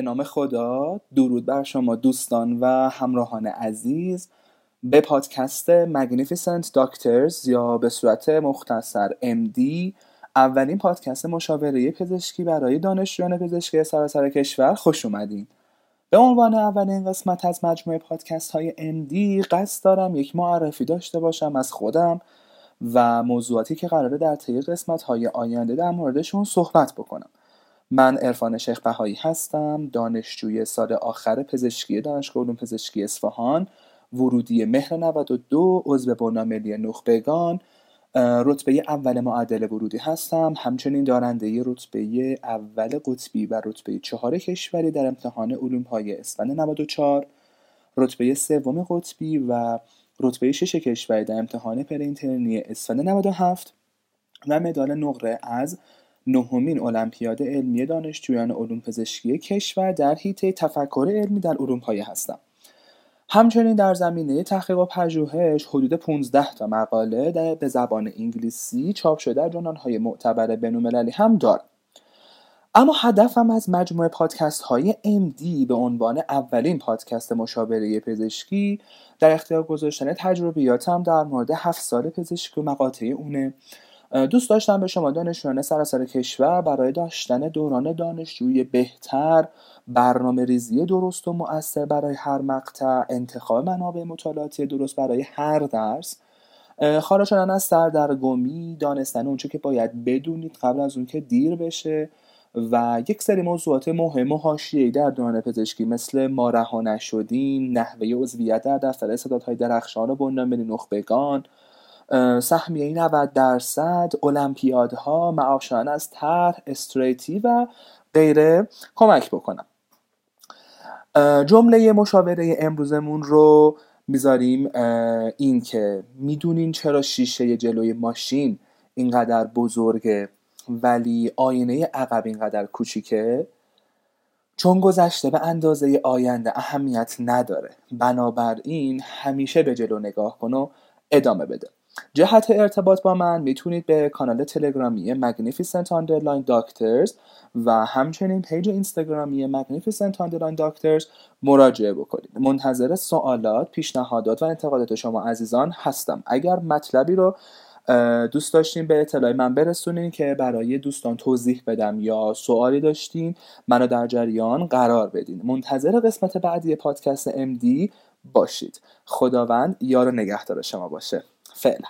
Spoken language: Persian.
نام خدا. درود بر شما دوستان و همراهان عزیز. به پادکست Magnificent Doctors یا به صورت مختصر MD اولین پادکست مشاوره پزشکی برای دانشجویان پزشکی سراسر کشور خوش اومدین. به عنوان اولین قسمت از مجموعه پادکست های MD قصد دارم یک معرفی داشته باشم از خودم و موضوعاتی که قراره در طی قسمت های آینده در موردشون صحبت بکنم. من عرفان شیخ بهایی هستم دانشجوی سال آخر پزشکی دانشگاه علوم پزشکی اصفهان ورودی مهر 92 عضو بنا ملی نخبگان رتبه اول معدل ورودی هستم همچنین دارنده رتبه اول قطبی و رتبه چهار کشوری در امتحان علوم های اسفند 94 رتبه سوم قطبی و رتبه شش کشوری در امتحان پرینترنی اسفند 97 و مدال نقره از نهمین المپیاد علمی دانشجویان علوم پزشکی کشور در حیطه تفکر علمی در اروپایی هستم همچنین در زمینه تحقیق و پژوهش حدود 15 تا مقاله در به زبان انگلیسی چاپ شده در های معتبر بین‌المللی هم دارم اما هدفم از مجموعه پادکست های MD به عنوان اولین پادکست مشاوره پزشکی در اختیار گذاشتن تجربیاتم در مورد هفت سال پزشکی و مقاطع اونه. دوست داشتم به شما دانشجویان سراسر کشور برای داشتن دوران دانشجویی بهتر برنامه ریزی درست و مؤثر برای هر مقطع انتخاب منابع مطالعاتی درست برای هر درس. خارج شدن از سردرگمی دانستن اونچه که باید بدونید قبل از اون که دیر بشه و یک سری موضوعات مهم و حاشیه‌ای در دوران پزشکی مثل ما رها نشدین نحوه عضویت در دفتر استعدادهای درخشان و بنیان نخبگان سهمیه 90 درصد المپیادها معاشان از طرح استریتی و غیره کمک بکنم. جمله مشاوره امروزمون رو می‌ذاریم این که می‌دونین چرا شیشه جلوی ماشین اینقدر بزرگه ولی آینه عقب اینقدر کوچیکه؟ چون گذشته به اندازه آینده اهمیت نداره. بنابراین همیشه به جلو نگاه کن و ادامه بده. جهت ارتباط با من می‌تونید به کانال تلگرامی Magnificent Underline Doctors و همچنین پیج اینستاگرامی Magnificent Underline Doctors مراجعه بکنید. منتظر سوالات، پیشنهادات و انتقادات شما عزیزان هستم. اگر مطلبی رو دوست داشتین به اطلاع من برسونین که برای دوستان توضیح بدم یا سوالی داشتین منو در جریان قرار بدین. منتظر قسمت بعدی پادکست MD باشید. خداوند یار نگهدار شما باشه. فعلا